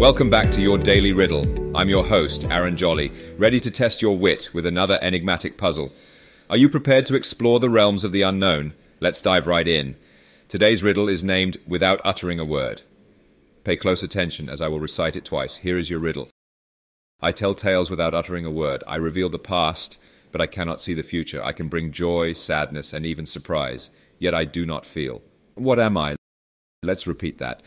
Welcome back to your Daily Riddle. I'm your host, Aaron Jolly, ready to test your wit with another enigmatic puzzle. Are you prepared to explore the realms of the unknown? Let's dive right in. Today's riddle is named Without Uttering a Word. Pay close attention as I will recite it twice. Here is your riddle. I tell tales without uttering a word. I reveal the past, but I cannot see the future. I can bring joy, sadness, and even surprise, yet I do not feel. What am I? Let's repeat that.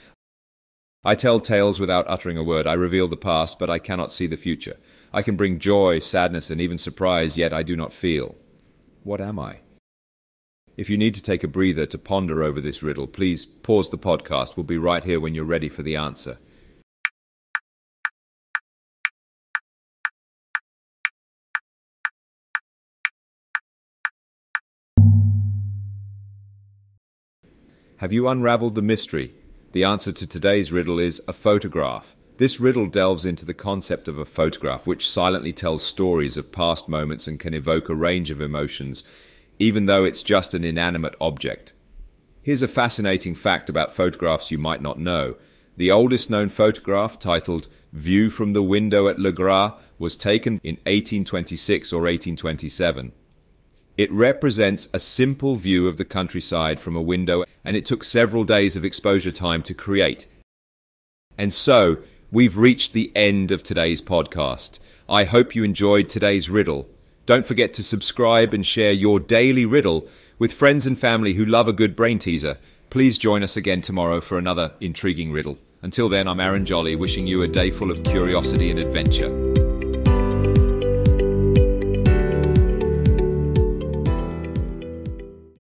I tell tales without uttering a word. I reveal the past, but I cannot see the future. I can bring joy, sadness, and even surprise, yet I do not feel. What am I? If you need to take a breather to ponder over this riddle, please pause the podcast. We'll be right here when you're ready for the answer. Have you unraveled the mystery? The answer to today's riddle is a photograph. This riddle delves into the concept of a photograph, which silently tells stories of past moments and can evoke a range of emotions, even though it's just an inanimate object. Here's a fascinating fact about photographs you might not know. The oldest known photograph, titled View from the Window at Le Gras, was taken in 1826 or 1827. It represents a simple view of the countryside from a window, and it took several days of exposure time to create. And so, we've reached the end of today's podcast. I hope you enjoyed today's riddle. Don't forget to subscribe and share your daily riddle with friends and family who love a good brain teaser. Please join us again tomorrow for another intriguing riddle. Until then, I'm Aaron Jolly, wishing you a day full of curiosity and adventure.